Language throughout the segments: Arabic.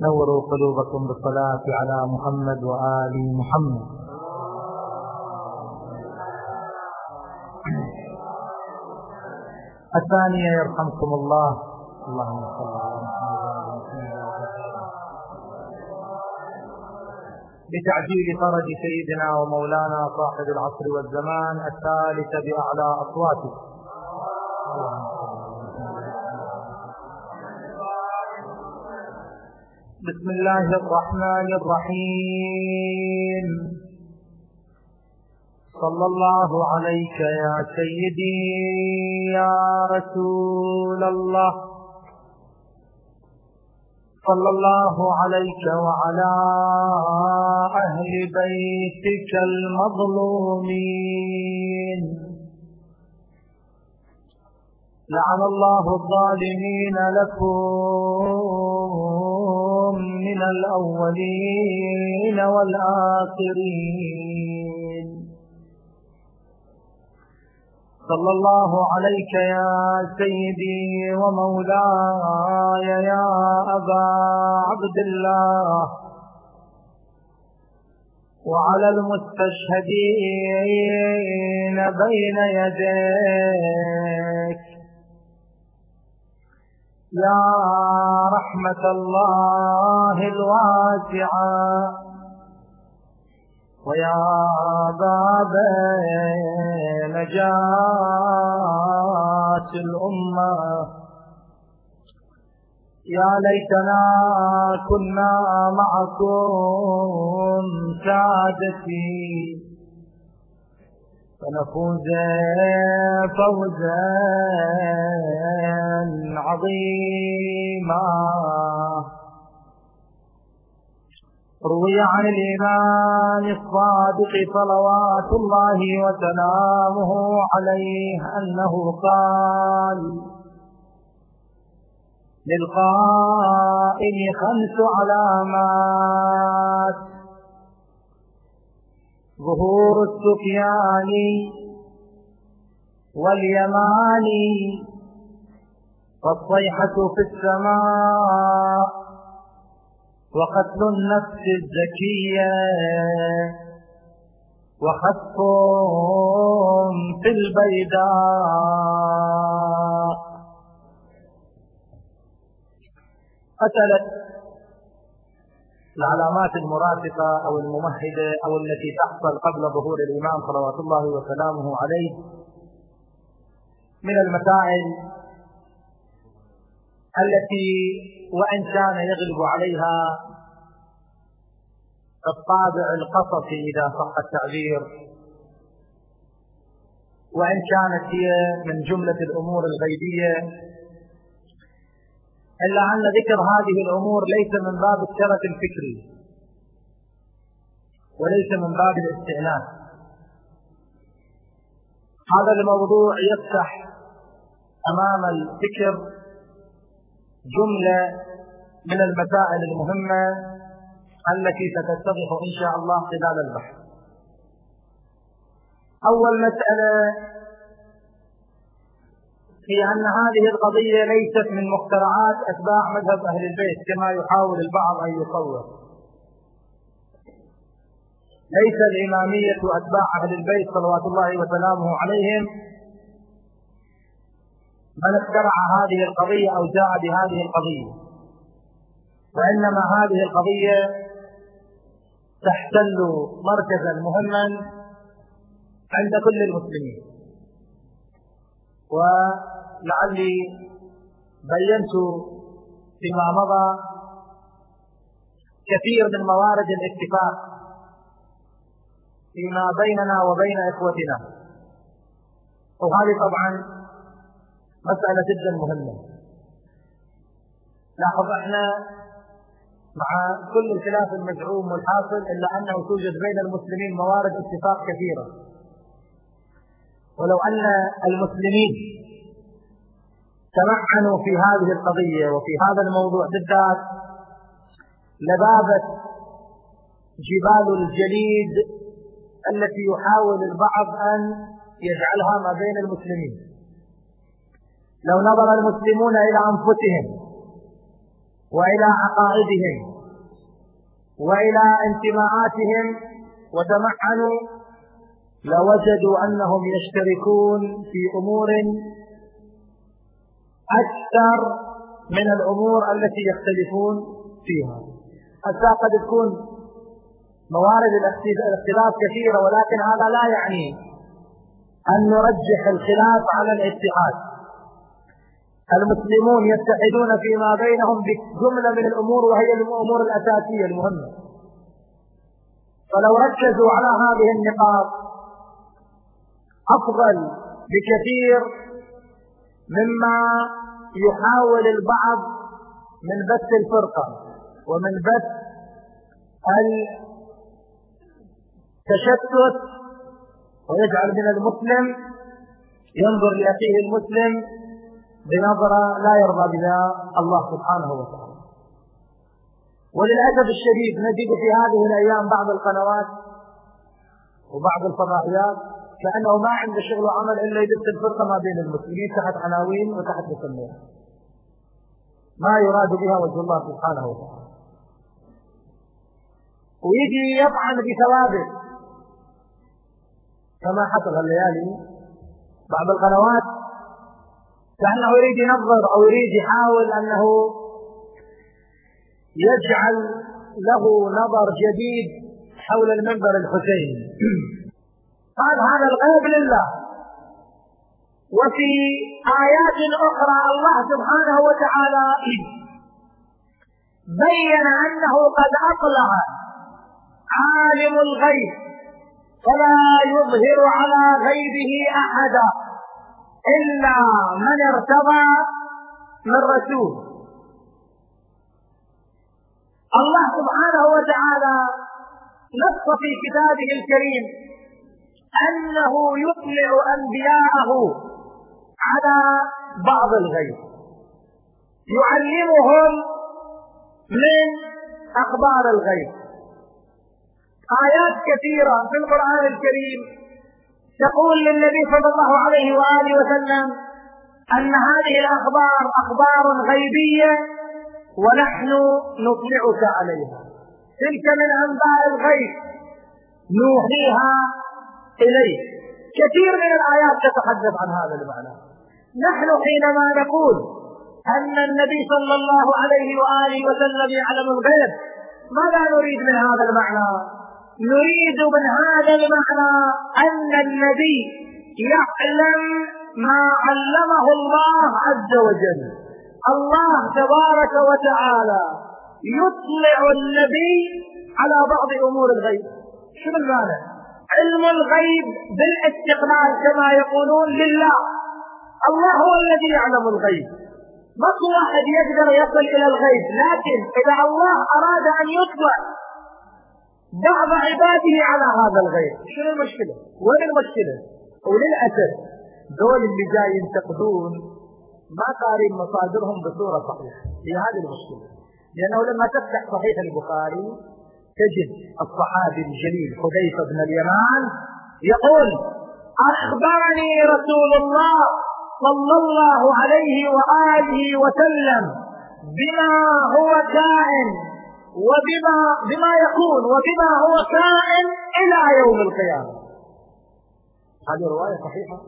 نوروا قلوبكم بالصلاة على محمد وآل محمد. الثانية يرحمكم الله. اللهم صل على بتعجيل فرج سيدنا ومولانا صاحب العصر والزمان الثالث بأعلى أصواته. بسم الله الرحمن الرحيم. صلى الله عليك يا سيدي يا رسول الله. صلى الله عليك وعلى أهل بيتك المظلومين. لعن الله الظالمين لكم. من الأولين والآخرين. صلى الله عليك يا سيدي ومولاي يا أبا عبد الله. وعلى المستشهدين بين يديك. يا رحمة الله الواسعة. ويا باب نجاة الأمة. يا ليتنا كنا معكم سادتي. فنفوز فوزا عظيما. روي عن الإمام الصادق صلوات الله وسلامه عليه أنه قال للقائم خمس علامات. ظهور السفيان واليمان والصيحة في السماء وقتل النفس الزكية وخسف في البيداء. قتلت العلامات المرافقة أو الممهدة أو التي تحصل قبل ظهور الإمام صلوات الله وسلامه عليه من المسائل التي وإن كان يغلب عليها الطابع القصصي إذا صح التعبير وإن كانت هي من جملة الأمور الغيبية إلا أن ذكر هذه الأمور ليس من باب الشرف الفكري وليس من باب الاستئناس هذا الموضوع يفتح أمام الفكر جملة من المسائل المهمة التي ستتضح إن شاء الله خلال البحث. أول مسألة في أن هذه القضية ليست من مخترعات أتباع مذهب أهل البيت كما يحاول البعض أن يصور. ليس الإمامية أتباع أهل البيت صلوات الله وسلامه عليهم. من اخترع هذه القضية أو جاء بهذه القضية. وإنما هذه القضية تحتل مركزا مهما عند كل المسلمين. ولعلي بينت فيما مضى كثير من موارد الاتفاق فيما بيننا وبين إخوتنا. وهذه طبعا مسألة جدا مهمة. لاحظ إحنا مع كل الخلاف المزعوم والحاصل إلا أنه توجد بين المسلمين موارد اتفاق كثيرة. ولو أن المسلمين تمعنوا في هذه القضية وفي هذا الموضوع بالذات لذابت جبال الجليد التي يحاول البعض أن يجعلها ما بين المسلمين. لو نظر المسلمون إلى أنفسهم وإلى عقائدهم وإلى انتماءاتهم وتمعنوا لوجدوا أنهم يشتركون في أمور أكثر من الأمور التي يختلفون فيها. حتى قد تكون موارد الاختلاف كثيرة ولكن هذا لا يعني أن نرجح الخلاف على الاتحاد. المسلمون يتحدون فيما بينهم بجملة من الأمور وهي الأمور الأساسية المهمة. فلو ركزوا على هذه النقاط أفضل بكثير مما يحاول البعض من بث الفرقة ومن بث التشتت ويجعل من المسلم ينظر لأخيه المسلم بنظرة لا يرضى بها الله سبحانه وتعالى. وللأسف الشديد نجد في هذه الأيام بعض القنوات وبعض الفضائيات كأنه ما عنده شغل وعمل إلا يدس الفرقة ما بين المسلمين تحت عناوين وتحت مسميات. ما يراد بها وجه الله سبحانه وتعالى. ويجي يطعن بثوابت كما حصل الليالي بعض القنوات. كأنه يريد ينظر أو يريد يحاول أنه يجعل له نظر جديد حول المنبر الحسيني قال هذا الغيب لله. وفي آيات أخرى الله سبحانه وتعالى بين أنه قد أطلع عالم الغيب فلا يظهر على غيبه أحدا إلا من ارتضى من رسول. الله سبحانه وتعالى نص في كتابه الكريم أنه يطلع أنبياءه على بعض الغيب. يعلمهم من أخبار الغيب. آيات كثيرة في القرآن الكريم تقول للنبي صلى الله عليه وآله وسلم أن هذه الأخبار أخبار غيبية ونحن نطلعك عليها. تلك من أنباء الغيب. نوحيها إليك كثير من الآيات تتحدث عن هذا المعنى. نحن حينما نقول أن النبي صلى الله عليه وآله وسلم يعلم الغيب ماذا نريد من هذا المعنى؟ نريد من هذا المعنى أن النبي يعلم ما علمه الله عز وجل. الله تبارك وتعالى يطلع النبي على بعض أمور الغيب. شنو المعنى؟ علم الغيب بالاستقلال كما يقولون لله. الله هو الذي يعلم الغيب. ماكو واحد يقدر يصل إلى الغيب لكن إذا الله أراد أن يطلع بعض عباده على هذا الغيب شنو المشكلة؟ وين المشكلة؟ وللأسف دول اللي جاي ينتقدون ما قارين مصادرهم بصورة صحيحة. هي هذه المشكلة. لأنه لما تفتح صحيح البخاري تجد الصحابي الجليل حذيفة بن اليمان يقول أخبرني رسول الله صلى الله عليه وآله وسلم بما هو كائن وبما بما يكون وبما هو كائن إلى يوم القيامة. هذه رواية صحيحة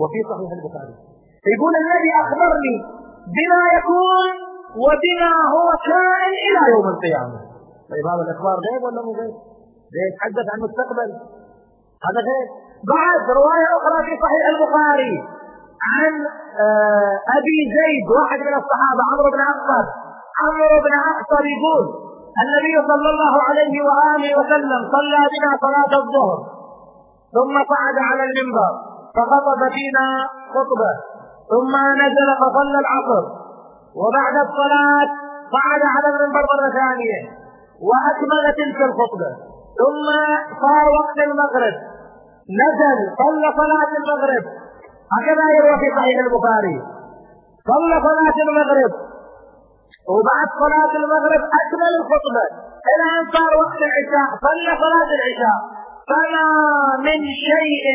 وفي صحيح البخاري. يقول الذي أخبرني بما يكون وبما هو كائن إلى يوم القيامة. طيب هذا الإخبار غيب ولا مو غيب؟ زي يتحدث عن المستقبل. هذا غيب بعد رواية أخرى في صحيح البخاري عن آه، أبي زيد واحد من الصحابة عمرو بن عقبة. عمرو بن عقبة يقول النبي صلى الله عليه وآله وسلم صلى بنا صلاة الظهر ثم صعد على المنبر فخطب فينا خطبة ثم نزل فصلى العصر. وبعد الصلاة صعد على المنبر مرة ثانية. وأكمل تلك الخطبة. ثم صار وقت المغرب. نزل صلى صلاة المغرب. هكذا يروى في صحيح البخاري. صلى صلاة المغرب. وبعد صلاة المغرب أكمل الخطبة. إلى أن صار وقت العشاء. صلى صلاة العشاء. فما من شيء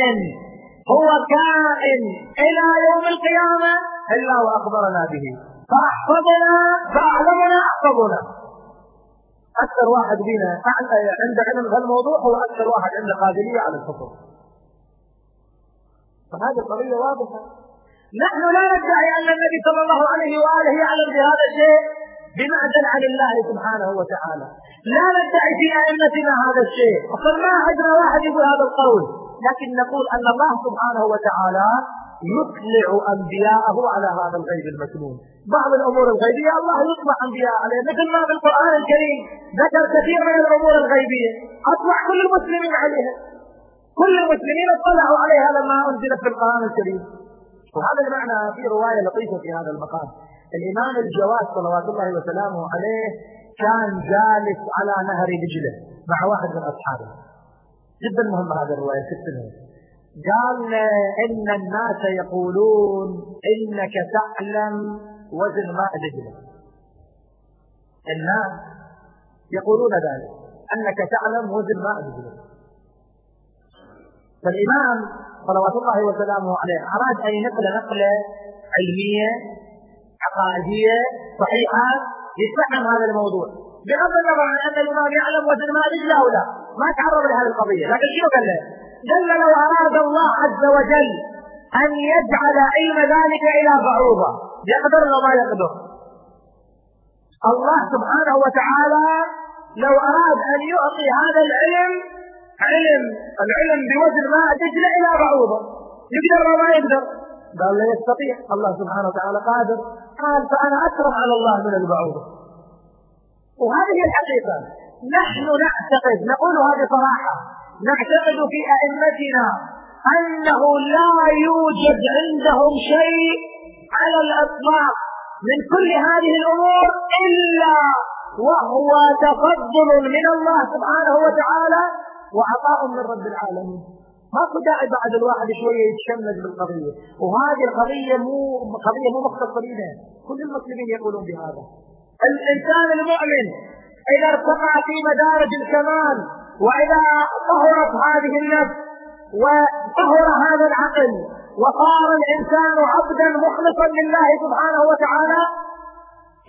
هو كائن إلى يوم القيامة إلا وأخبرنا به. فأحفظنا فأعلمنا أحفظنا. أكثر واحد بينا عنده علم في الموضوع هو أكثر واحد عنده قابلية على الحفظ فهذه القضية واضحة. نحن لا ندعي أن النبي صلى الله عليه وآله يعلم بهذا الشيء بمعزل عن الله سبحانه وتعالى. لا ندعي في أئمتنا هذا الشيء. وقد ما عندنا واحد يقول هذا القول. لكن نقول أن الله سبحانه وتعالى يطلع أنبياءه على هذا الغيب المكنون. بعض الأمور الغيبية الله يطلع أنبياء عليه مثل ما في القرآن الكريم ذكر كثير من الأمور الغيبية. أطلع كل المسلمين عليها. كل المسلمين اطلعوا عليها لما أنزلت في القرآن الكريم. وهذا المعنى في رواية لطيفة في هذا المقام. الإمام الجواد صلوات الله وسلامه عليه كان جالس على نهر دجلة مع واحد من أصحابه. جدا مهمة هذه الرواية كتبها قال إن الناس يقولون إنك تعلم وزن ماء دجلة الناس يقولون ذلك أنك تعلم وزن ماء دجلة فالإمام صلوات الله وسلامه عليه أراد أن ينقل نقلة علمية عقائدية صحيحة يتفهم هذا الموضوع. بغض النظر عن أن الإمام يعلم وزن ماء دجلة أو لا. ما تعرض لهذه القضية. لكن شنو قال له؟ قال لو أراد الله عز وجل أن يجعل علم ذلك إلى بعوضة. يقدر ولا ما يقدر؟ الله سبحانه وتعالى لو أراد أن يعطي هذا العلم علم العلم بوزن ماء دجلة إلى بعوضة. يقدر ولا ما يقدر؟ قال لا يستطيع. الله سبحانه وتعالى قادر. قال فأنا أكرم على الله من البعوضة. وهذه الحقيقة. نحن نعتقد نقولها بصراحة نعتقد في أئمتنا أنه لا يوجد عندهم شيء على الإطلاق من كل هذه الأمور إلا وهو تفضل من الله سبحانه وتعالى وعطاء من رب العالمين. ماكو داعي بعد الواحد شوية يتشمل بالقضية. وهذه القضية مو قضية مو مختصه بنا كل المسلمين يقولون بهذا. الإنسان المؤمن إذا ارتقى في مدارج الكمال وإذا طهرت هذه النفس وطهر هذا العقل وصار الإنسان عبدا مخلصا لله سبحانه وتعالى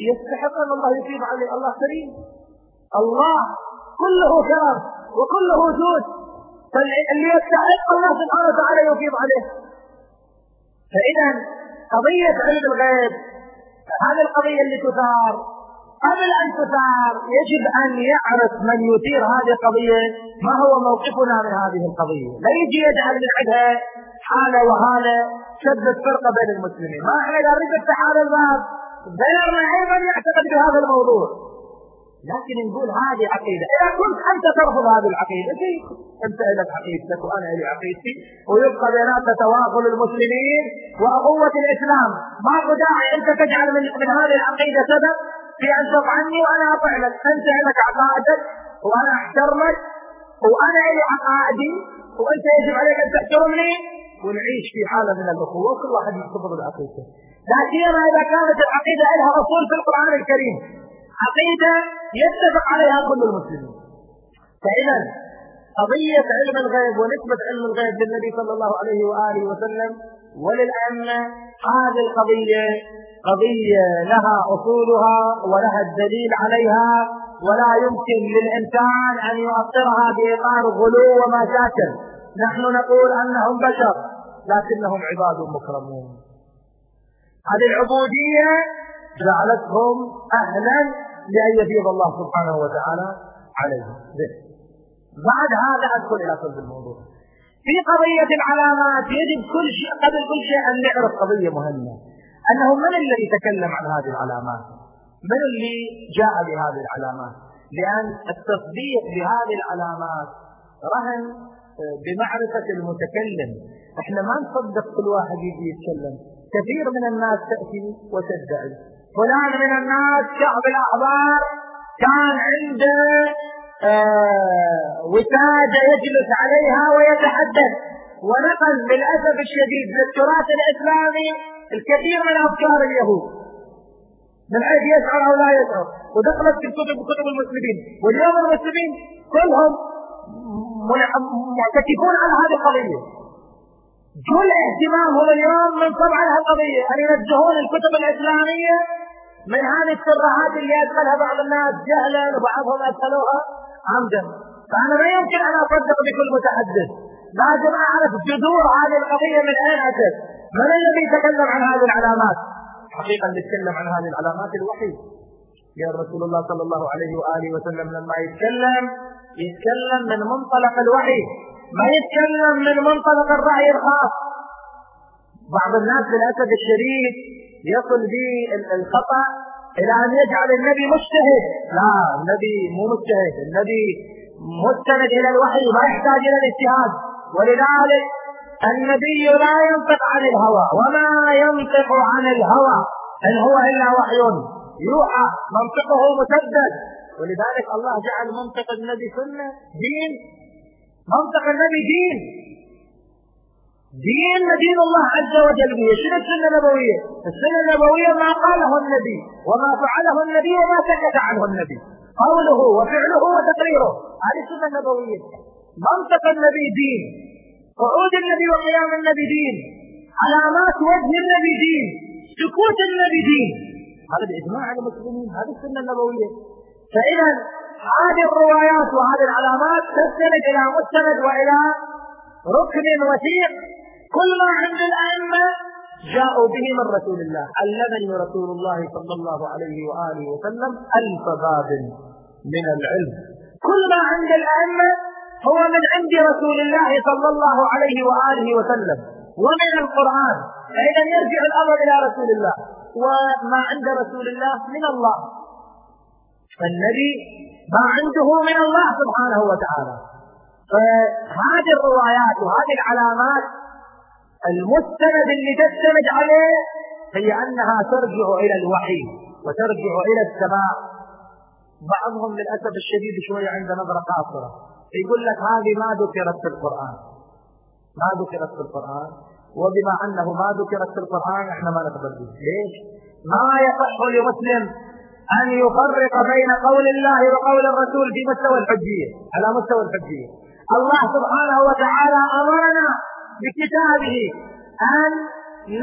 يستحق أن الله يثيب عليه الله كريم الله كله كرم وكله جود. فاللي يستحق الله سبحانه وتعالى يفيض عليه. فإذا قضية علم الغيب هذه القضية اللي تثار. قبل أن تثار يجب أن يعرف من يثير هذه القضية ما هو موقفنا من هذه القضية؟ لا يجي يجعل من عندها حالة وهالة شدت فرقه بين المسلمين. ما إحنا اذا ردت حال الباب. غيرنا أيضا يعتقد بهذا الموضوع. لكن نقول هذه عقيدة. إذا كنت أنت ترفض هذه العقيدة أنت لك عقيدتك وأنا لي عقيدتي ويبقى بيناتنا تواصل المسلمين وأخوة الإسلام. ما داعي أنت تجعل من, من هذه العقيدة سبب. في أن تطعني وأنا أطع لك أنت لك عقائدك وأنا أحترمك وأنا لي عقائدي وأنت يجب عليك أن تحترمني. ونعيش في حالة من الأخوة وكل واحد يحتفظ بعقيدته لا سيما إذا كانت العقيدة لها أصول في القرآن الكريم عقيدة يتفق عليها كل المسلمين. فإذا قضية علم الغيب ونسبة علم الغيب للنبي صلى الله عليه وآله وسلم وللأئمة هذه القضية قضية لها أصولها ولها الدليل عليها ولا يمكن للإنسان أن يؤطرها بإطار غلو ومشاكل نحن نقول أنهم بشر لكنهم عباد مكرمون. هذه العبودية جعلتهم أهلا لأن يفيض الله سبحانه وتعالى عليهم. بعد هذا أدخل إلى صلب الموضوع. في قضية العلامات يجب كل شيء قبل كل شيء أن نعرف قضية مهمة. أنه من الذي تكلم عن هذه العلامات؟ من اللي جاء بهذه العلامات؟ لأن التصديق بهذه العلامات رهن بمعرفة المتكلم. إحنا ما نصدق كل واحد يجي يتكلم. كثير من الناس تأتي وتدعي. فلان من الناس شعب الأحبار كان عنده آه وسادة يجلس عليها ويتحدث. ونقل للأسف الشديد للتراث الإسلامي الكثير من أفكار اليهود. من حيث يشعر أو لا يشعر. ودخلت في كتب كتب المسلمين. واليوم المسلمين كلهم معتكفون على هذه القضية. كل اهتمامهم اليوم من طبع هذه القضية. أن ينزهون الكتب الإسلامية من هذه الترهات اللي ادخلها بعض الناس جهلا وبعضهم ادخلوها عمدا. فأنا ما يمكن أن أصدق بكل متحدث. لازم اعرف جذور هذه القضية من أين أتت؟ من الذي يتكلم عن هذه العلامات؟ حقيقه نتكلم عن هذه العلامات الوحي يا رسول الله صلى الله عليه وآله وسلم لما يتكلم يتكلم من منطلق الوحي. ما يتكلم من منطلق الرأي الخاص. بعض الناس للأسف الشديد يصل به الخطأ إلى أن يجعل النبي مجتهد. لا النبي مو مجتهد. النبي مستند إلى الوحي ما يحتاج إلى الاجتهاد. ولذلك النبي لا ينطق عن الهوى وما ينطق عن الهوى ان هو إلا وحي يوحى منطقه مسدد. ولذلك الله جعل منطق النبي سنة دين. منطق النبي دين. دين دين الله عز وجل به. شنو السنة النبوية؟ السنة النبوية ما قاله النبي وما فعله النبي وما سكت عنه النبي. قوله وفعله وتقريره. هذه السنة النبوية. منطق النبي دين. قعود النبي وقيام النبي دين. علامات وجه النبي دين. سكوت النبي دين. هذا بإجماع المسلمين هذه السنة النبوية. فإذا هذه الروايات وهذه العلامات تستند إلى مستند وإلى ركن وثيق. كل ما عند الأئمة جاءوا به من رسول الله. علمني رسول الله صلى الله عليه وآله وسلم ألف باب من العلم. كل ما عند الأئمة هو من عند رسول الله صلى الله عليه وآله وسلم. ومن القرآن. فإذا يرجع الأمر إلى رسول الله. وما عند رسول الله من الله. فالنبي ما عنده من الله سبحانه وتعالى. فهذه الروايات وهذه العلامات المستند اللي تستند عليه هي أنها ترجع إلى الوحي وترجع إلى السماء. بعضهم للأسف الشديد شوية عنده نظرة قاصره يقول لك هذه ما ذكرت في القرآن. ما ذكرت في القرآن. وبما أنه ما ذكرت في القرآن إحنا ما نقبل به ليش؟ ما يصح لمسلم أن يفرق بين قول الله وقول الرسول في مستوى الحجية. على مستوى الحجية. الله سبحانه وتعالى أمرنا بكتابه أن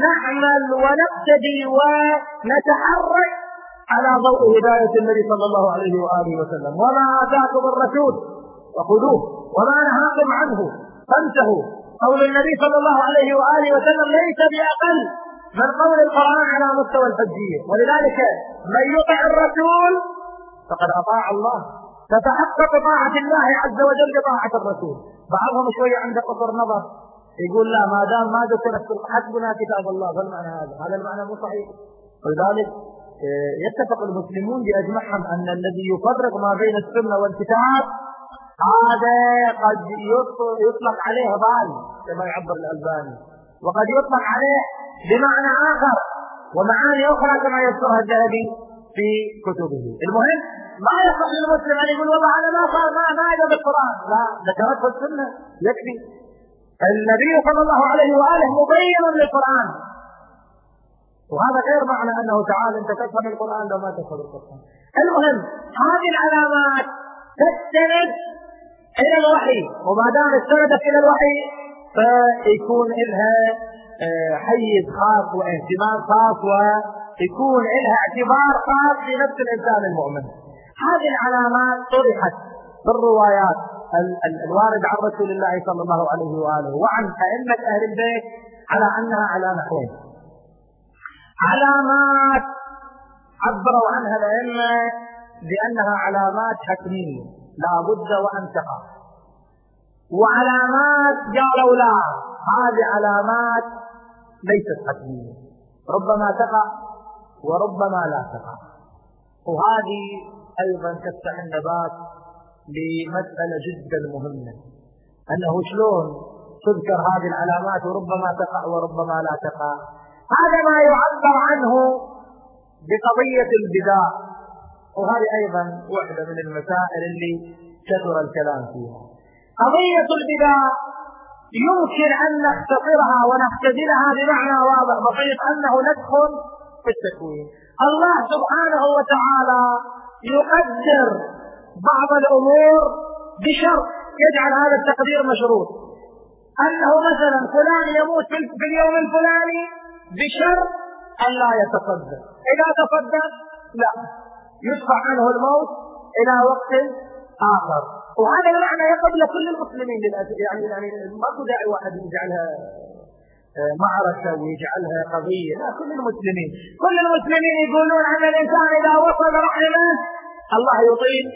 نعمل ونقتدي ونتحرك على ضوء هداية النبي صلى الله عليه وآله وسلم. وما آتاكم الرسول فخذوه وما نهاكم عنه. فانتهوا. قول النبي صلى الله عليه وآله وسلم ليس بأقل من قول القرآن على مستوى الحجية. ولذلك من يطع الرسول فقد أطاع الله. تتحقق طاعة الله عز وجل بطاعة الرسول. بعضهم شوية عنده قصر نظر يقول لا ما دام ما ذكرت حسبنا كتاب الله فالمعنى هذا؟ هذا المعنى مو صحيح. ولذلك آه، يتفق المسلمون بأجمعهم أن الذي يفرق ما بين السنة والكتاب هذا قد يطلق عليه ضال كما يعبر الألباني. وقد يطلق عليه بمعنى آخر ومعاني أخرى كما يذكرها الذهبي في كتبه. المهم ما يصح للمسلم أن يقول والله أنا ما ما ما بالقرآن. لا ذكرته السنة. يكفي. النبي صلى الله عليه وآله مبين للقرآن. وهذا غير معنى أنه تعالى أنت تفهم القرآن لو ما تفهم القرآن. المهم هذه العلامات تستند إلى الوحي وما دام استندت إلى الوحي فيكون لها آه، حيز خاص واهتمام خاص ويكون لها اعتبار خاص في نفس الإنسان المؤمن. هذه العلامات طرحت في الروايات الوارد عن رسول الله صلى الله عليه وآله وعن أئمة أهل البيت على أنها على نحوين. علامات عبروا عنها الأئمة بأنها علامات حتمية لا بد وأن تقع. وعلامات قالوا لا هذه علامات ليست حتمية. ربما تقع وربما لا تقع. وهذه أيضا تفتح النبات لمسألة جدا مهمة. أنه شلون تذكر هذه العلامات وربما تقع وربما لا تقع. هذا ما يعبر عنه بقضية البداء. وهذه أيضا واحدة من المسائل اللي كثر الكلام فيها. قضية البدع يمكن أن نختصرها ونختزلها بمعنى واضح بسيط أنه ندخل في التكوين. الله سبحانه وتعالى يقدر بعض الأمور بشرط يجعل هذا التقدير مشروط. أنه مثلا فلان يموت في اليوم الفلاني بشرط أن لا يتصدق إذا تصدق لا. يدفع عنه الموت إلى وقت آخر. وهذا المعنى يقف لكل المسلمين للأسف يعني يعني ماكو داعي واحد يجعلها آه، معركة ويجعلها قضية. لا كل المسلمين. كل المسلمين يقولون أن الإنسان إذا وصل رحمه الله يطيل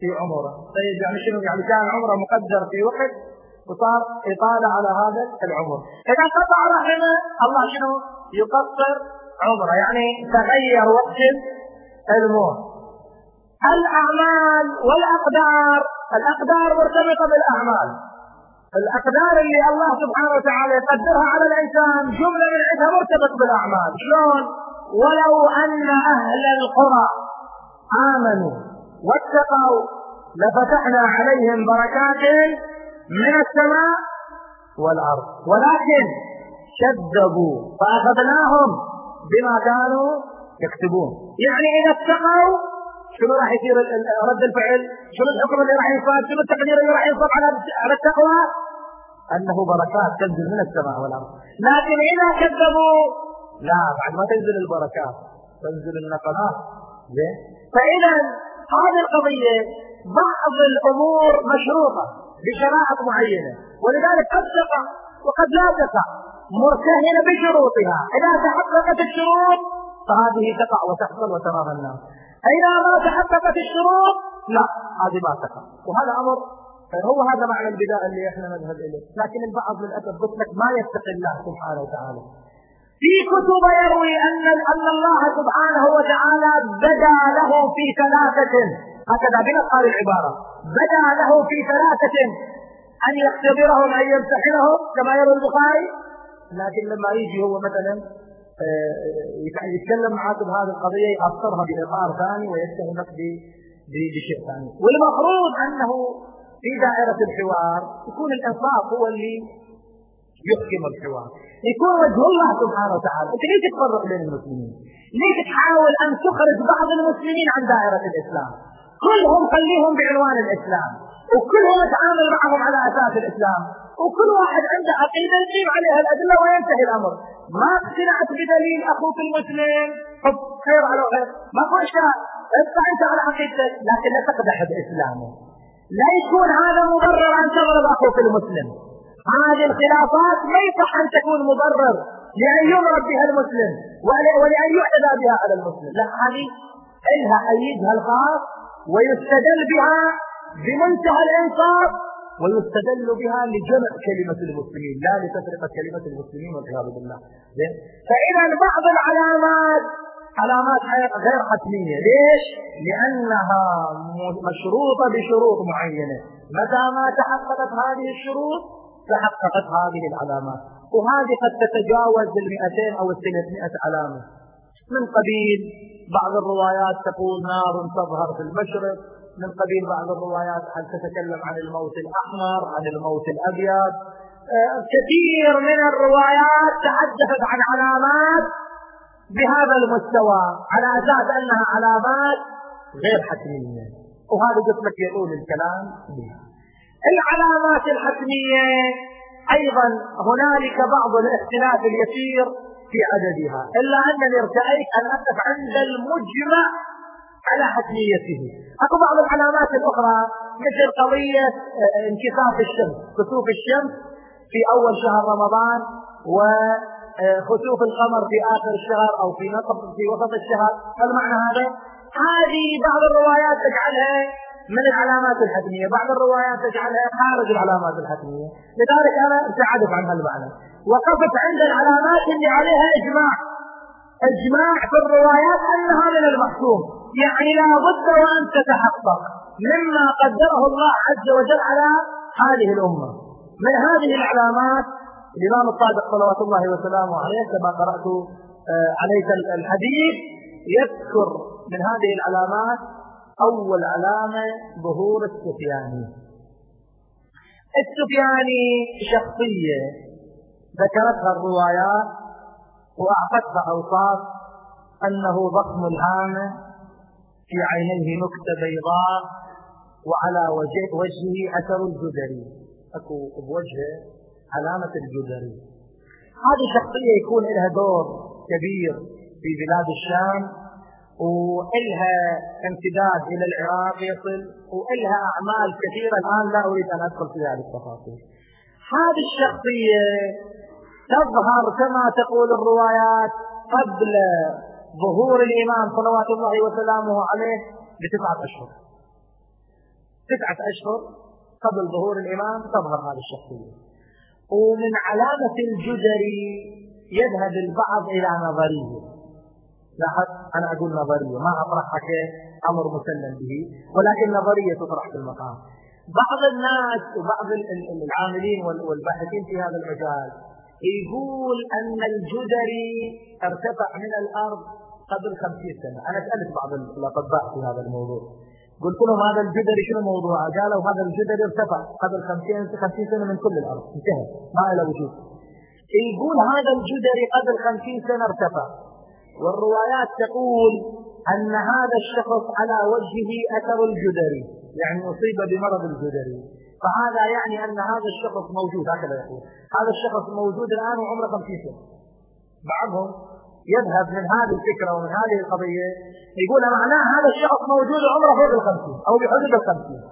في عمره. طيب يعني شنو؟ يعني كان عمره مقدر في وقت وصار إطالة على هذا العمر. إذا قطع رحمه الله شنو؟ يقصر عمره. يعني تغير وقت الموت. الأعمال والأقدار الأقدار مرتبطة بالأعمال. الأقدار اللي الله سبحانه وتعالى يقدرها على الإنسان جملة من عندها مرتبط بالأعمال. شلون؟ ولو أن أهل القرى آمنوا واتقوا لفتحنا عليهم بركات من السماء والأرض. ولكن كذبوا فأخذناهم بما كانوا يكتبون يعني إذا اتقوا شنو راح يصير رد الفعل؟ شنو الحكم اللي راح يصاب؟ شنو التقدير اللي راح يصاب على على التقوى؟ أنه بركات تنزل من السماء والأرض، لكن إذا كذبوا لا بعد ما تنزل البركات تنزل النقمات زين؟ فإذا هذه القضية بعض الأمور مشروطة بشرائط معينة ولذلك قد تقع وقد لا تقع مرتهنه بشروطها إذا تحققت الشروط فهذه تقع وتحصل وتراها الناس. فإذا ما تحققت الشروط لا هذه ما تقع. وهذا أمر هو هذا معنى البداء اللي إحنا نذهب إليه، لكن البعض للاسف قلت لك ما يتقي الله سبحانه وتعالى. في كتب يروي أن أن الله سبحانه وتعالى بدا له في ثلاثة. هكذا هذه العبارة. بدا له في ثلاثة. أن يختبرهم أن يمتحنهم كما يروي البخاري. لكن لما يجي هو مثلا يتكلم معاك بهذه القضية يأثرها بإطار ثاني ويتهمك بشيء ثاني. والمفروض أنه في دائرة الحوار يكون الإنصاف هو اللي يحكم الحوار. يكون وجه الله سبحانه وتعالى. أنت ليش تفرق بين المسلمين؟ ليش تحاول أن تخرج بعض المسلمين عن دائرة الإسلام؟ كلهم خليهم بعنوان الإسلام. وكلهم تعامل معهم على أساس الإسلام. وكل واحد عنده عقيدة يقيم عليها الأدلة وينتهي الأمر. ما اقتنعت بدليل أخوك المسلم. حب خير على غير. ما هو إشكال ابقى أنت على عقيدتك. لكن لا تقدح بإسلامه. لا يكون هذا مبرر أن تضرب أخوك المسلم. هذه الخلافات ما يصح أن تكون مبرر لأن يضرب بها المسلم ولأن يعتدى بها على المسلم. لا هذه إلها حيزها الخاص ويستدل بها بمنتهى الإنصاف ويستدل بها لجمع كلمة المسلمين لا لتفرقة كلمة المسلمين والعياذ بالله. زين؟ فإذا بعض العلامات علامات غير حتمية. ليش؟ لأنها مشروطة بشروط معينة. متى ما تحققت هذه الشروط تحققت هذه العلامات. وهذه قد تتجاوز المئتين أو الثلاثمائة علامة. من قبيل بعض الروايات تقول نار تظهر في المشرق من قبيل بعض الروايات أن تتكلم عن الموت الأحمر عن الموت الأبيض. آه، كثير من الروايات تحدثت عن علامات بهذا المستوى على أساس أنها علامات غير حتمية. وهذا قلت لك يطول الكلام. بها العلامات الحتمية أيضا هنالك بعض الاختلاف اليسير في عددها إلا أنني ارتأيت أن أقف عند المجمع على حتميته أكو بعض العلامات الأخرى مثل قضية آه، انكساف الشمس كسوف الشمس في أول شهر رمضان وخسوف آه، القمر في آخر الشهر أو في نصف في وسط الشهر. هل معنى هذا؟ هذه بعض الروايات تجعلها من العلامات الحتمية. بعض الروايات تجعلها خارج العلامات الحتمية. لذلك أنا ابتعدت عن هالمعنى. وقفت عند العلامات اللي عليها إجماع. إجماع في الروايات أنها من المحكوم يعني لا بد وأن تتحقق مما قدره الله عز وجل على هذه الأمة. من هذه العلامات الإمام الصادق صلوات الله وسلامه عليه كما قرأت آه، عليك الحديث يذكر من هذه العلامات أول علامة ظهور السفياني السفياني شخصية ذكرتها الروايات وأعطتها أوصاف أنه ضخم الهامة في عينيه نكتة بيضاء وعلى وجه وجهه أثر الجدري. أكو بوجهه علامة الجدري. هذه شخصية يكون لها دور كبير في بلاد الشام وإلها امتداد إلى العراق يصل وإلها أعمال كثيرة الآن لا أريد أن أدخل في هذه التفاصيل. هذه الشخصية تظهر كما تقول الروايات قبل ظهور الإمام صلوات الله وسلامه عليه بتسعة أشهر. تسعة أشهر قبل ظهور الإمام تظهر هذه الشخصية. ومن علامة الجدري يذهب البعض إلى نظرية. لاحظ أنا أقول نظرية ما أطرحها كأمر مسلم به ولكن نظرية تطرح في المقام. بعض الناس وبعض العاملين والباحثين في هذا المجال يقول أن الجدري ارتفع من الأرض قبل خمسين سنة. أنا سألت بعض الأطباء في هذا الموضوع. قلت لهم هذا الجدري شنو موضوعه قالوا هذا الجدري ارتفع. قبل خمسين خمسين سنة من كل الأرض. انتهى. ما له وجود. يقول هذا الجدري قبل خمسين سنة ارتفع. والروايات تقول أن هذا الشخص على وجهه أثر الجدري. يعني أصيب بمرض الجدري. فهذا يعني أن هذا الشخص موجود. هكذا يقول. هذا الشخص موجود الآن وعمره 50 سنة. بعضهم يذهب من هذه الفكرة ومن هذه القضية يقول معناه هذا الشخص موجود وعمره فوق الخمسين أو بحدود الخمسين.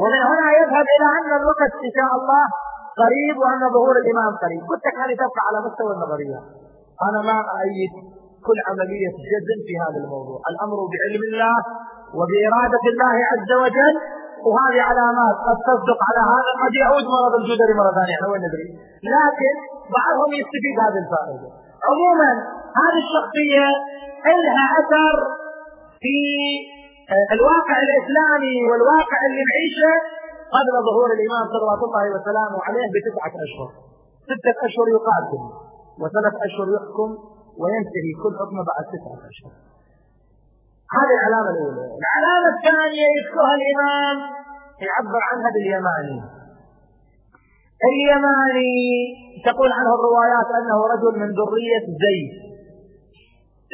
ومن هنا يذهب إلى أن الوقت إن شاء الله قريب وأن ظهور الإمام قريب. قلت لك هذه تبقى على مستوى النظرية. أنا ما أؤيد كل عملية جزم في هذا الموضوع. الأمر بعلم الله وبإرادة الله عز وجل وهذه علامات قد تصدق على هذا. قد يعود مرض الجدري مرة ثانية إحنا وين ندري لكن بعضهم يستفيد هذه الفائدة. عموما هذه الشخصية لها أثر في آه، الواقع الإسلامي والواقع اللي نعيشه قبل ظهور الإمام صلوات الله وسلامه عليه بتسعة أشهر. ستة أشهر يقاتل وثلاث أشهر يحكم وينتهي كل حكم بعد تسعة أشهر. هذه العلامة الأولى. العلامة الثانية يذكرها الإمام يعبر عنها باليماني. اليماني. تقول عنه الروايات أنه رجل من ذرية زيد.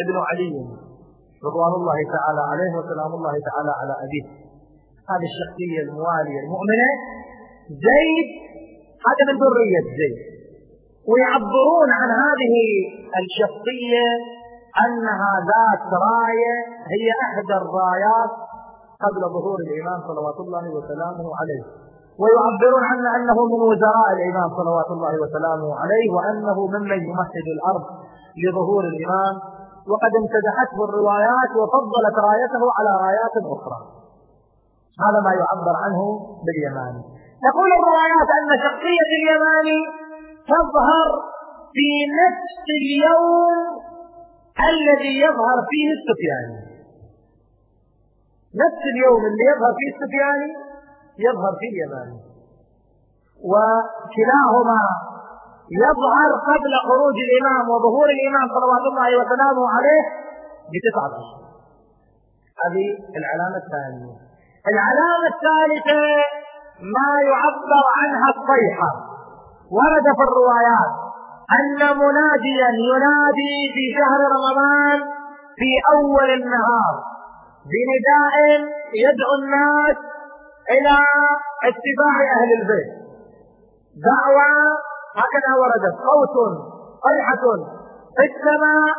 ابن علي. رضوان الله تعالى عليه وسلام الله تعالى على أبيه. هذه الشخصية الموالية المؤمنة. زيد هذا من ذرية زيد. ويعبرون عن هذه الشخصية أنها ذات راية هي إحدى الرايات قبل ظهور الإمام صلوات الله وسلامه عليه. ويعبرون عنه أنه من وزراء الإمام صلوات الله وسلامه عليه وأنه ممن يمهد الأرض لظهور الإمام وقد امتدحته الروايات وفضلت رايته على رايات أخرى. هذا ما يعبر عنه باليماني. تقول الروايات أن شخصية اليماني تظهر في نفس اليوم الذي يظهر فيه السفياني. نفس اليوم اللي يظهر فيه السفياني يظهر فيه اليماني وكلاهما يظهر قبل خروج الإمام وظهور الإمام صلوات الله وسلامه عليه بتسعة أشهر. هذه العلامة الثانية. العلامة الثالثة ما يعبر عنها الصيحة. ورد في الروايات أن مناديا ينادي في شهر رمضان في أول النهار بنداء يدعو الناس إلى اتباع أهل البيت. دعوة هكذا وردت. صوت صيحة في السماء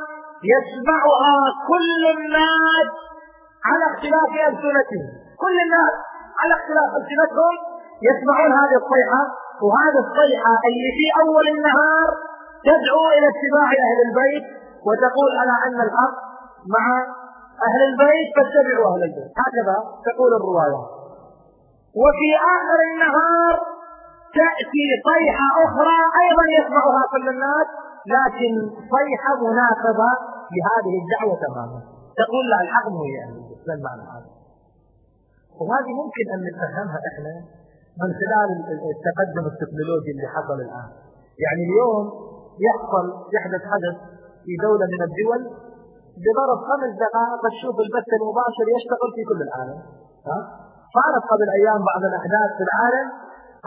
يسمعها كل الناس على اختلاف ألسنتهم. كل الناس على اختلاف ألسنتهم يسمعون هذه الصيحة وهذه الصيحة اللي في أول النهار تدعو إلى اتباع أهل البيت وتقول على أن الحق مع أهل البيت فاتبعوا أهل البيت. هكذا تقول الرواية. وفي آخر النهار تأتي صيحة أخرى أيضا يسمعها كل الناس لكن صيحة مناسبة لهذه الدعوة تماما تقول لا الحق مو يعني المعنى هذا؟ وهذه ممكن أن نفهمها إحنا من خلال التقدم التكنولوجي اللي حصل الآن. يعني اليوم يحصل يحدث حدث في دولة من الدول بضرب خمس دقائق تشوف البث المباشر يشتغل في كل العالم. ها؟ صارت قبل أيام بعض الأحداث في العالم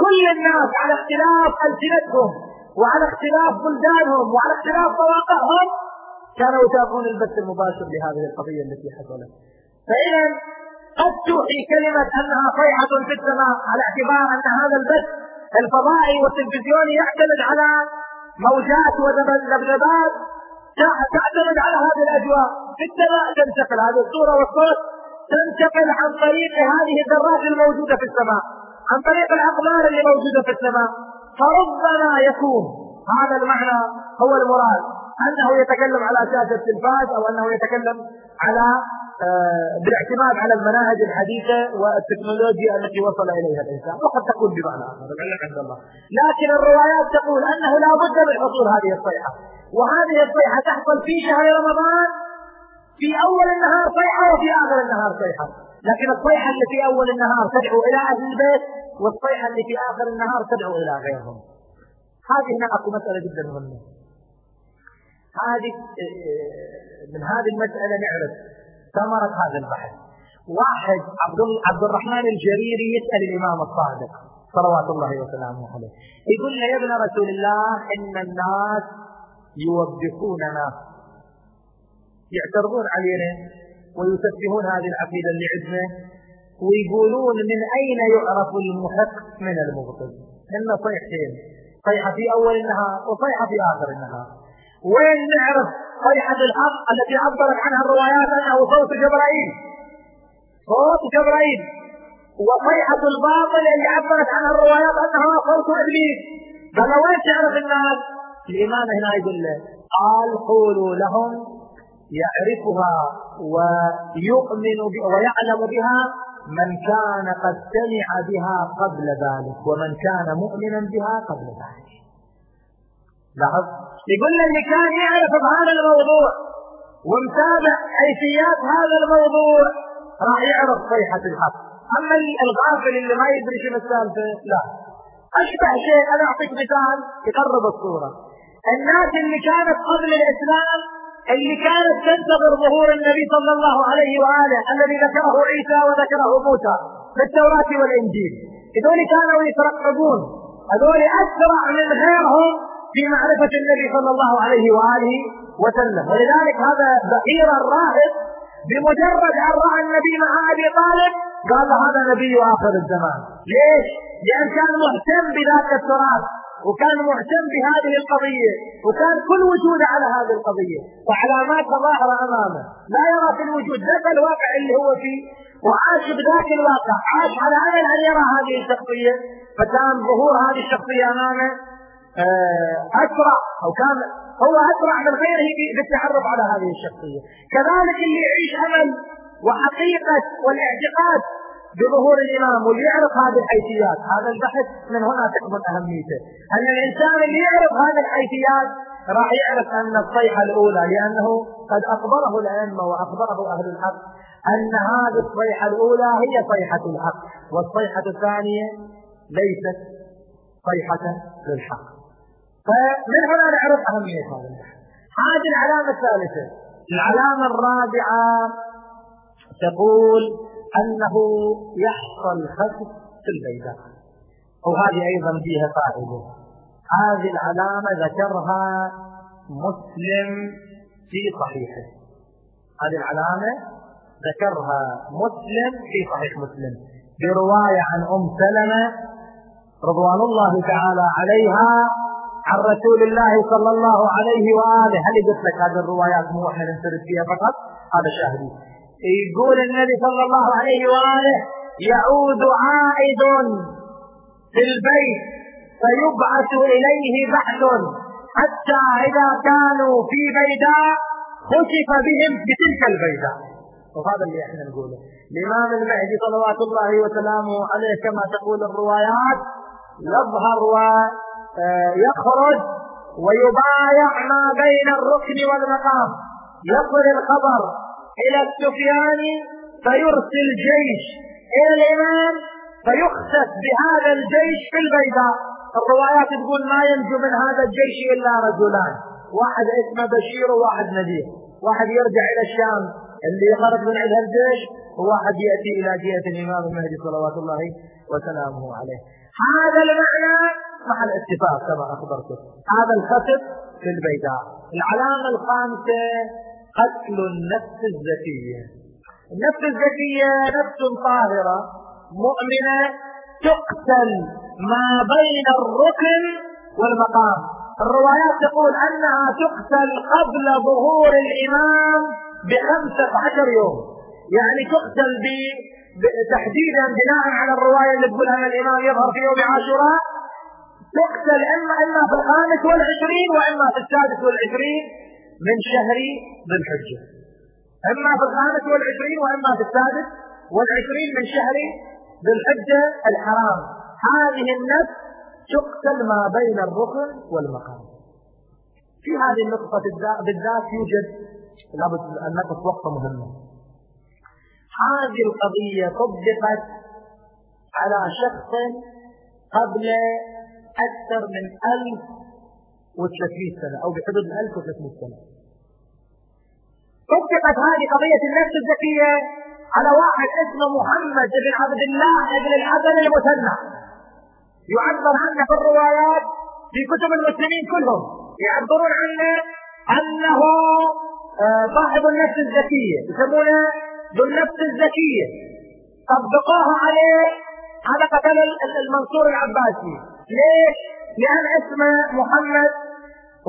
كل الناس على اختلاف ألسنتهم وعلى اختلاف بلدانهم وعلى اختلاف مواقعهم كانوا يتابعون البث المباشر لهذه القضية التي حصلت. فإذا قد توحي كلمة أنها صيحة في السماء على اعتبار أن هذا البث الفضائي والتلفزيوني يعتمد على موجات وذبذبات تعتمد على هذه الأجواء. في السماء تنتقل هذه الصورة والصوت تنتقل عن طريق هذه الذرات الموجودة في السماء عن طريق الأقمار اللي موجودة في السماء. فربما يكون هذا المعنى هو المراد. أنه يتكلم على شاشة التلفاز أو أنه يتكلم على آه، بالاعتماد على المناهج الحديثة والتكنولوجيا التي وصل إليها الإنسان. وقد تكون بمعنى آخر عند الله. لكن الروايات تقول أنه لا بد من حصول هذه الصيحة. وهذه الصيحة تحصل في شهر رمضان في أول النهار صيحة وفي آخر النهار صيحة. لكن الصيحة اللي في أول النهار تدعو إلى أهل البيت والصيحة اللي في آخر النهار تدعو إلى غيرهم. هذه هنا أكو مسألة جدا مهمة. هذه من هذه المسألة نعرف ثمرة هذا البحث. واحد عبد عبد الرحمن الجريري يسأل الإمام الصادق صلوات الله وسلامه عليه. يقول له يا ابن رسول الله إن الناس يوبخوننا يعترضون علينا ويسفهون هذه العقيدة اللي عندنا ويقولون من أين يعرف المحق من المبطل؟ إن صيحتين صيحة في أول النهار وصيحة في آخر النهار وين نعرف صيحة الحق التي عبرت عنها الروايات أنه صوت جبرائيل؟ صوت جبرائيل. وصيحة الباطل اللي عبرت عنها الروايات أنها صوت إبليس. قال وين تعرف الناس؟ الإمام هنا يقول له قال قولوا لهم يعرفها ويؤمن ويعلم بها من كان قد سمع بها قبل ذلك ومن كان مؤمنا بها قبل ذلك. لاحظ؟ يقول اللي كان يعرف بهذا الموضوع ومتابع حيثيات هذا الموضوع راح يعرف صيحة الحق. أما الغافل اللي ما يدري شنو السالفة لا. أشبه شيء أنا أعطيك مثال يقرب الصورة. الناس اللي كانت قبل الإسلام اللي كانت تنتظر ظهور النبي صلى الله عليه وآله الذي ذكره عيسى وذكره موسى في التوراة والإنجيل. هذول كانوا يترقبون. هذول أسرع من غيرهم في معرفة النبي صلى الله عليه وآله وسلم. ولذلك هذا بحير الراهب بمجرد أن رأى النبي مع أبي طالب قال هذا نبي آخر الزمان. ليش؟ لأن كان مهتم بذاك التراث. وكان مهتم بهذه القضية وكان كل وجوده على هذه القضية وعلامات ظاهرة أمامه. لا يرى في الوجود ذاك الواقع اللي هو فيه وعاش بذاك الواقع عاش على أمل أن يرى هذه الشخصية؟ فكان ظهور هذه الشخصية أمامه آه، أسرع أو كان هو أسرع من غيره بالتعرف على هذه الشخصية. كذلك اللي يعيش أمل وحقيقة والإعتقاد بظهور الإمام واللي يعرف هذه الحيثيات هذا البحث من هنا تكمن أهميته. أن الإنسان اللي يعرف هذه الحيثيات راح يعرف أن الصيحة الأولى لأنه قد أخبره الأئمة وأخبره أهل الحق أن هذه الصيحة الأولى هي صيحة الحق والصيحة الثانية ليست صيحة للحق. فمن هنا نعرف أهمية هذا البحث. هذه العلامة الثالثة. العلامة الرابعة تقول أنه يحصل خسف في البيداء. وهذه أيضا فيها قاعدة هذه العلامة ذكرها مسلم في صحيحه. هذه العلامة ذكرها مسلم في صحيح مسلم. برواية عن أم سلمة رضوان الله تعالى عليها عن رسول الله صلى الله عليه وآله. هل قلت لك هذه الروايات مو إحنا فيها فقط؟ هذا شاهدي. يقول النبي صلى الله عليه وآله يعود عائد في البيت فيبعث إليه بعث. حتى إذا كانوا في بيداء خسف بهم بتلك البيداء. وهذا اللي إحنا نقوله. الإمام المهدي صلوات الله وسلامه عليه كما تقول الروايات يظهر ويخرج ويبايع ما بين الركن والمقام. يصل الخبر إلى السفياني فيرسل جيش إلى الإمام فيخسف بهذا الجيش في البيضاء. الروايات تقول ما ينجو من هذا الجيش إلا رجلان واحد اسمه بشير وواحد نذير. واحد يرجع إلى الشام اللي يخرج من عند الجيش وواحد يأتي إلى جهة الإمام المهدي صلوات الله وسلامه عليه. هذا المعنى مع الاتفاق كما أخبرتك. هذا الخسف في البيداء العلامة الخامسة قتل النفس الزكية. النفس الزكية نفس طاهرة مؤمنة تقتل ما بين الركن والمقام. الروايات تقول أنها تقتل قبل ظهور الإمام بخمسة عشر يوم. يعني تقتل ب تحديدا بناء على الرواية اللي تقول أن الإمام يظهر في يوم عاشوراء. تقتل إما إما في الخامس والعشرين وإما في السادس والعشرين. من شهر ذي الحجة. إما في الخامس والعشرين وإما في السادس والعشرين من شهر ذي الحجة الحرام. هذه النفس تقتل ما بين الركن والمقام. في هذه النقطة بالذات يوجد لابد أن نقف وقفة مهمة. هذه القضية طبقت على شخص قبل أكثر من 1300 سنة أو بحدود 1300 سنة. طبقت هذه قضية النفس الذكية على واحد اسمه محمد بن عبد الله بن الحسن المثنى. يعبر عنه في الروايات في كتب المسلمين كلهم. يعبرون عنه أنه آه، صاحب النفس الذكية يسمونه ذو النفس الذكية طبقوها عليه على قتل المنصور العباسي. ليش؟ لأن اسمه محمد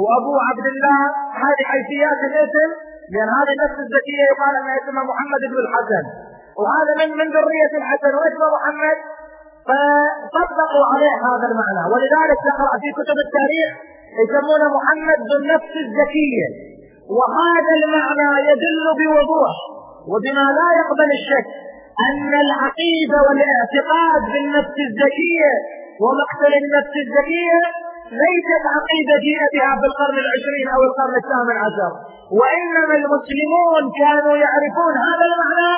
وأبوه عبد الله هذه حيثيات الاسم لأن هذه النفس الذكية يقال أن اسمه محمد بن الحسن. وهذا من من ذرية الحسن واسمه محمد. فطبقوا عليه هذا المعنى. ولذلك تقرأ في كتب التاريخ يسمونه محمد ذو النفس الذكية. وهذا المعنى يدل بوضوح وبما لا يقبل الشك أن العقيدة والاعتقاد بالنفس الذكية ومقتل النفس الذكية ليست عقيدة جيء في القرن العشرين أو القرن الثامن عشر. وإنما المسلمون كانوا يعرفون هذا المعنى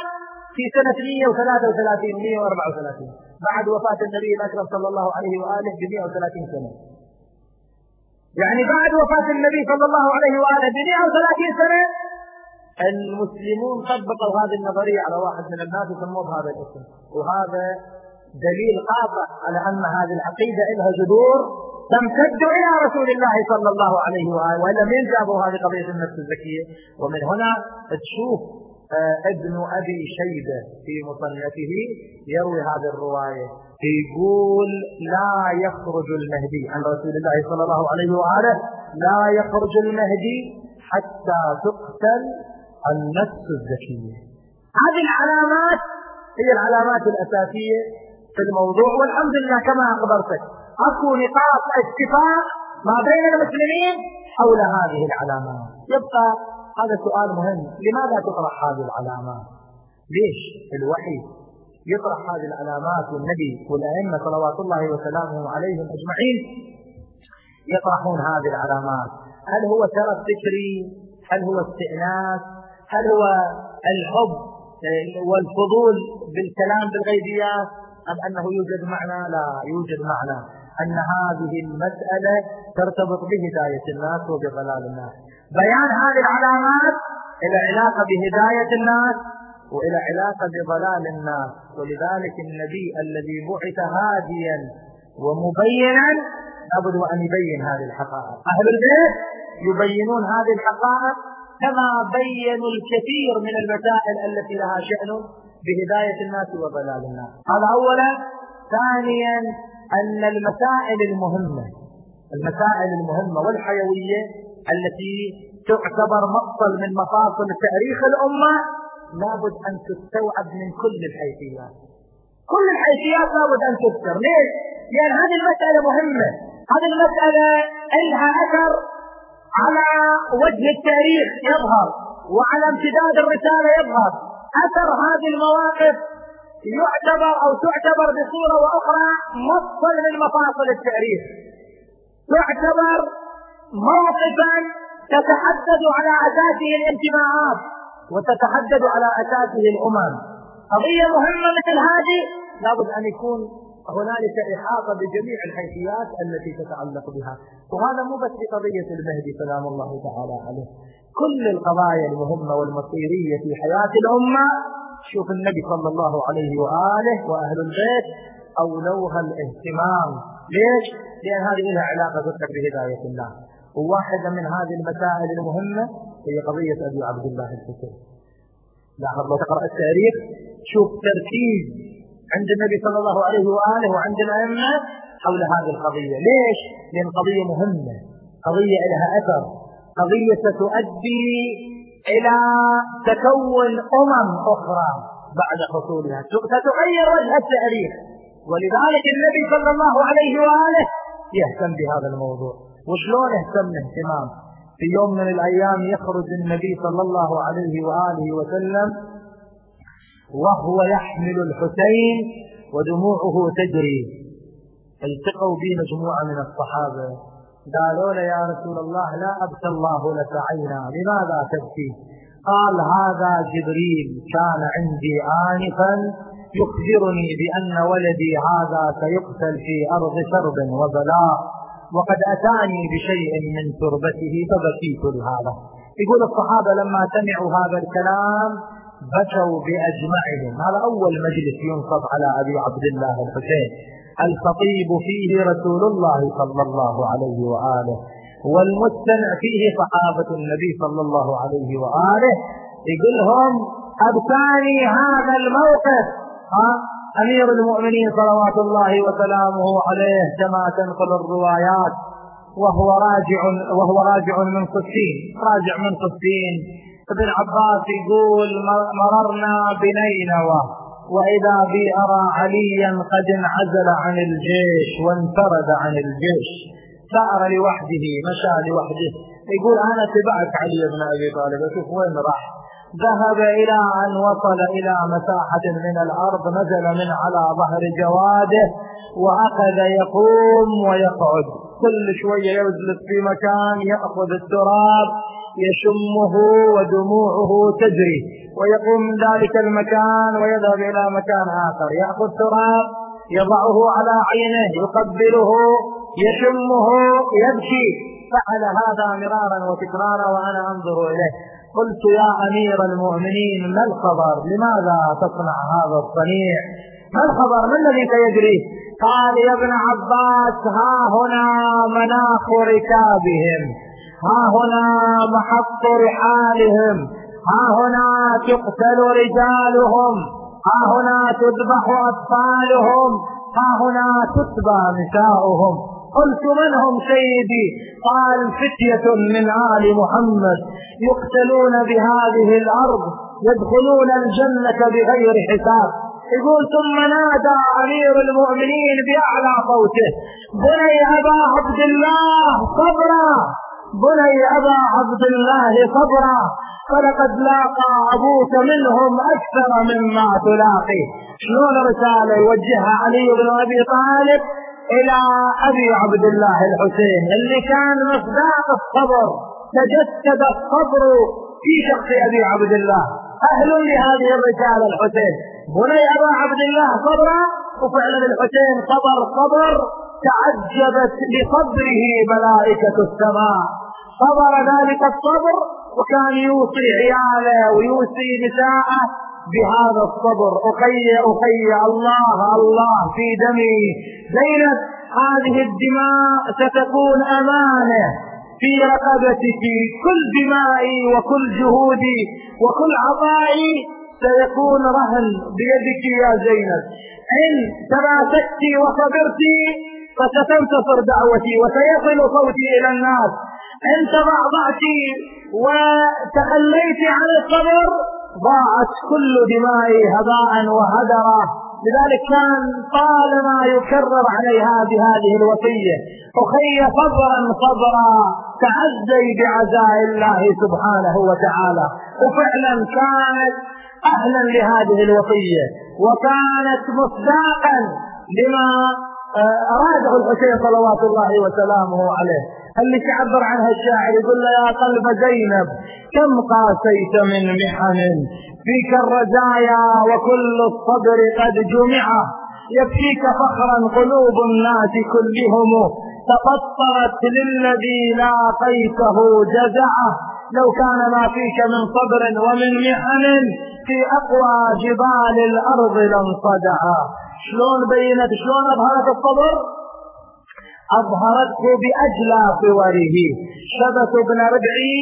في سنة 133 134 بعد وفاة النبي الأكرم صلى الله عليه وآله ب 130 سنة. يعني بعد وفاة النبي صلى الله عليه وآله ب 130 سنة المسلمون طبقوا هذه النظرية على واحد من الناس يسموه بهذا الاسم. وهذا دليل قاطع على أن هذه العقيدة لها جذور تمتد إلى رسول الله صلى الله عليه وآله وإلا من جابوا هذه قضية النفس الزكية؟ ومن هنا تشوف آه، ابن أبي شيبة في مصنفه يروي هذه الرواية يقول لا يخرج المهدي عن رسول الله صلى الله عليه وآله لا يخرج المهدي حتى تقتل النفس الذكية هذه العلامات هي العلامات الأساسية في الموضوع والحمد لله كما أخبرتك. أكو نقاط اتفاق ما بين المسلمين حول هذه العلامات. يبقى هذا سؤال مهم. لماذا تطرح هذه العلامات؟ ليش الوحي يطرح هذه العلامات والنبي والأئمة صلوات الله وسلامه عليهم أجمعين يطرحون هذه العلامات؟ هل هو شرف فكري هل هو استئناس هل هو الحب والفضول بالكلام بالغيبيات؟ أم أنه يوجد معنى؟ لا يوجد معنى. أن هذه المسألة ترتبط بهداية الناس وبضلال الناس. بيان هذه العلامات إلى علاقة بهداية الناس وإلى علاقة بضلال الناس. ولذلك النبي الذي بعث هاديا ومبينا لابد أن يبين هذه الحقائق. أهل البيت يبينون هذه الحقائق كما بينوا الكثير من المسائل التي لها شأن بهداية الناس وضلال الناس. هذا أولا ثانيا أن المسائل المهمة المسائل المهمة والحيوية التي تعتبر مفصل من مفاصل تاريخ الأمة لابد أن تستوعب من كل الحيثيات. كل الحيثيات لابد أن تذكر. ليش؟ لأن هذه المسألة مهمة. هذه المسألة لها أثر على وجه التاريخ يظهر وعلى امتداد الرسالة يظهر. أثر هذه المواقف يعتبر أو تعتبر بصورة وأخرى مفصل من مفاصل التاريخ تعتبر موقفا تتحدد على أساسه الانتماءات وتتحدد على أساسه الأمم. قضية مهمة مثل هذه لابد أن يكون هنالك إحاطة بجميع الحيثيات التي تتعلق بها. وهذا مو بس بقضية المهدي سلام الله تعالى عليه. كل القضايا المهمة والمصيرية في حياة الأمة شوف النبي صلى الله عليه وآله وأهل البيت أولوها الاهتمام. ليش؟ لأن هذه لها علاقة تذكر بهداية الله. وواحدة من هذه المسائل المهمة هي قضية أبي عبد الله الحسين. لاحظ لو تقرأ التاريخ شوف تركيز عند النبي صلى الله عليه وآله وعند الأئمة حول هذه القضية. ليش؟ لأن قضية مهمة قضية لها أثر. قضية ستؤدي إلى تكون أمم أخرى بعد حصولها. ستغير وجه التاريخ. ولذلك النبي صلى الله عليه وآله يهتم بهذا الموضوع. وشلون يهتم اهتمام في يوم من الأيام يخرج النبي صلى الله عليه وآله وسلم وهو يحمل الحسين ودموعه تجري. التقوا بي مجموعة من الصحابة. قالوا له يا رسول الله لا أبكى الله لك عينا. لماذا تبكي؟ قال هذا جبريل كان عندي آنفا يخبرني بأن ولدي هذا سيقتل في أرض شرب وبلاء وقد أتاني بشيء من تربته فبكيت لهذا. يقول الصحابة لما سمعوا هذا الكلام بكوا بأجمعهم. هذا أول مجلس ينصب على أبي عبد الله الحسين. الخطيب فيه رسول الله صلى الله عليه وآله والمستمع فيه صحابة النبي صلى الله عليه وآله. يقول لهم أبكاني هذا الموقف. ها أمير المؤمنين صلوات الله وسلامه عليه كما تنقل الروايات. وهو راجع وهو راجع من قسين راجع من قسين ابن عباس يقول مررنا بنينوى. وإذا بي أرى عليا قد انعزل عن الجيش وانفرد عن الجيش. سار لوحده مشى لوحده. يقول أنا تبعت علي بن أبي طالب. أشوف وين راح؟ ذهب إلى أن وصل إلى مساحة من الأرض نزل من على ظهر جواده وأخذ يقوم ويقعد. كل شوية يجلس في مكان يأخذ التراب يشمه ودموعه تجري ويقوم من ذلك المكان ويذهب إلى مكان آخر. يأخذ تراب يضعه على عينه يقبله يشمه يبكي. فعل هذا مرارا وتكرارا وأنا أنظر إليه. قلت يا أمير المؤمنين ما الخبر؟ لماذا تصنع هذا الصنيع؟ ما الخبر؟ ما الذي سيجري؟ قال يا ابن عباس ها هنا مناخ ركابهم. ها هنا محط رحالهم. ها هنا تقتل رجالهم. ها هنا تذبح أطفالهم. ها هنا تتبى نساؤهم. قلت من هم سيدي؟ قال فتية من آل محمد. يقتلون بهذه الأرض يدخلون الجنة بغير حساب. يقول ثم نادى أمير المؤمنين بأعلى صوته. بني أبا عبد الله صبرا. بني أبا عبد الله صبرا فلقد لاقى أبوك منهم أكثر مما تلاقي. شلون رسالة يوجهها علي بن أبي طالب إلى أبي عبد الله الحسين اللي كان مصداق الصبر تجسد الصبر في شخص أبي عبد الله. أهل لهذه الرسالة الحسين. بني أبا عبد الله صبرا وفعلا الحسين صبر صبر تعجبت لصبره ملائكة السماء. صبر ذلك الصبر وكان يوصي عياله ويوصي نساءه بهذا الصبر. أخي أخي الله الله في دمي. زينب هذه الدماء ستكون أمانة في رقبتك. كل دمائي وكل جهودي وكل عطائي سيكون رهن بيدك يا زينب. إن تماسكت وصبرت فستنتصر دعوتي وسيصل صوتي إلى الناس. إن تضعضعت وتخليت عن الصبر ضاعت كل دمائي هباء وهدرا. لذلك كان طالما يكرر عليها بهذه الوصية أخي صبرا صبرا تعزي بعزاء الله سبحانه وتعالى. وفعلا كانت أهلا لهذه الوصية وكانت مصداقا لما آه، أراده الحسين صلوات الله وسلامه عليه. اللي تعبر عنها الشاعر يقول له يا قلب زينب كم قاسيت من محن؟ فيك الرزايا وكل الصبر قد جمع. يكفيك فخرا قلوب الناس كلهم. تقطرت للذي لاقيته جزعة. لو كان ما فيك من صبر ومن محن في أقوى جبال الأرض لانصدعا شلون بينت؟ شلون أظهرت الصبر أظهرته بأجلى صوره. شبث بن ربعي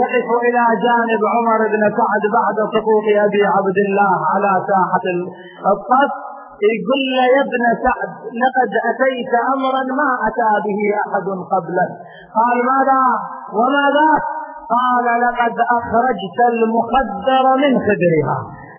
يقف إلى جانب عمر بن سعد بعد سقوط أبي عبد الله على ساحة الصف يقول له يا ابن سعد لقد أتيت أمرا ما أتى به أحد قبلك قال ماذا؟ وماذا؟ قال لقد أخرجت المخدر من خدرها.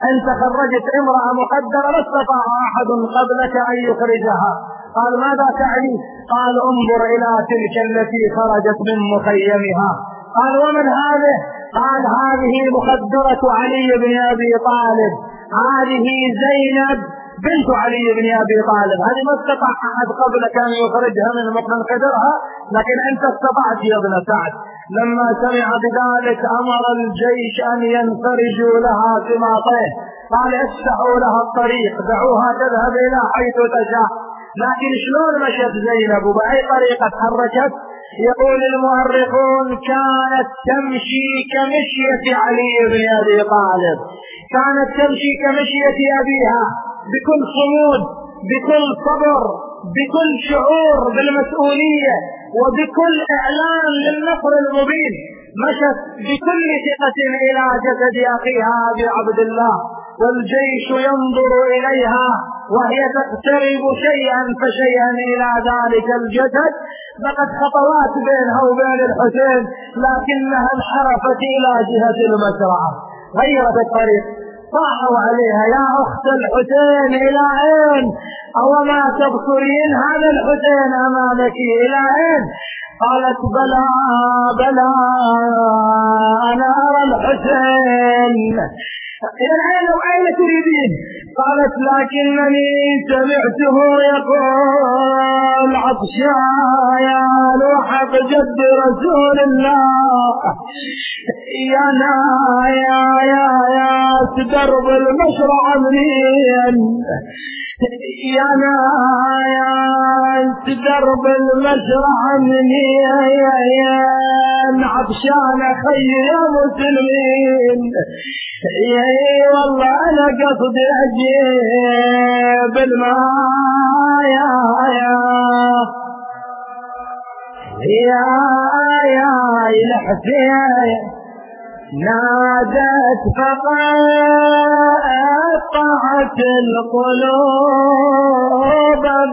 أنت خرجت امرأة مخدرة ما استطاع أحد قبلك أن يخرجها. قال ماذا تعني؟ قال انظر إلى تلك التي خرجت من مخيمها. قال ومن هذه؟ قال هذه مخدرة علي بن أبي طالب. هذه زينب بنت علي بن أبي طالب. هذه ما استطاع أحد قبلك أن يخرجها من مكان قدرها لكن أنت استطعت يا ابن سعد. لما سمع بذلك أمر الجيش أن ينفرجوا لها سماطيه. قال افتحوا لها الطريق دعوها تذهب إلى حيث تشاء. لكن شلون مشت زينب وبأي طريقة تحركت؟ يقول المؤرخون كانت تمشي كمشية علي بن أبي طالب. كانت تمشي كمشية أبيها بكل صمود بكل صبر بكل شعور بالمسؤولية وبكل إعلان للنصر المبين. مشت بكل ثقة إلى جسد أخيها أبي عبد الله. والجيش ينظر إليها. وهي تقترب شيئا فشيئا إلى ذلك الجسد. بقت خطوات بينها وبين الحسين لكنها انحرفت إلى جهة المسرع غيرت الطريق. صاحوا عليها. يا أخت الحسين إلى أين؟ أو ما تبصرين هذا الحسين أمامك إلى أين؟ قالت بلى بلى أنا أرى الحسين. إلى أين واين تريدين؟ قالت لكنني سمعته يقول عطشايا لوحق جد رسول الله. يا نا يا يا يا تدرب المشرع منين؟ يا نا يا تدرب المشرع منين؟ يا يا عطشان خي يا مسلمين. اي والله أنا قصدي أجيب الماء يا يا يا يا الحسين نادت فقطعت القلوب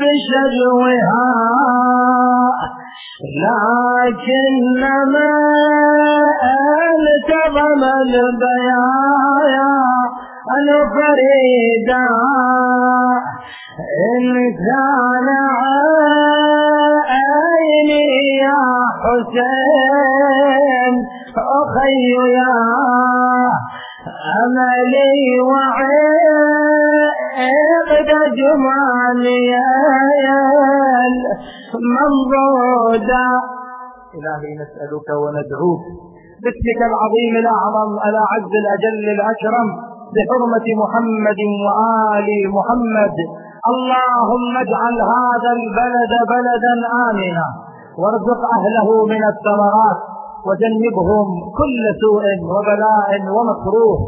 بشجوها. لكنما التظم البيايا الفريدا إن كان عيني يا حسين أخي يا أملي وعيد جمالي منضودا إلهي نسألك وندعوك باسمك العظيم الأعظم الأعز الأجل الأكرم بحرمة محمد وآل محمد. اللهم اجعل هذا البلد بلدا آمنا. وارزق أهله من الثمرات وجنبهم كل سوء وبلاء ومكروه.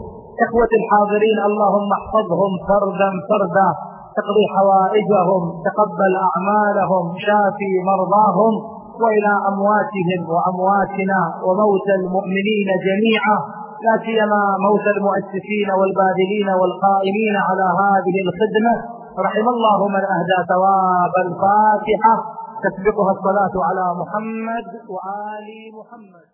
إخوة الحاضرين اللهم احفظهم فردا فردا. تقضي حوائجهم تقبل أعمالهم شافي مرضاهم وإلى أمواتهم وأمواتنا وموتى المؤمنين جميعا. لا سيما موتى المؤسسين والباذلين والقائمين على هذه الخدمة. رحم الله من أهدى ثواب الفاتحة. تسبقها الصلاة على محمد وآل محمد.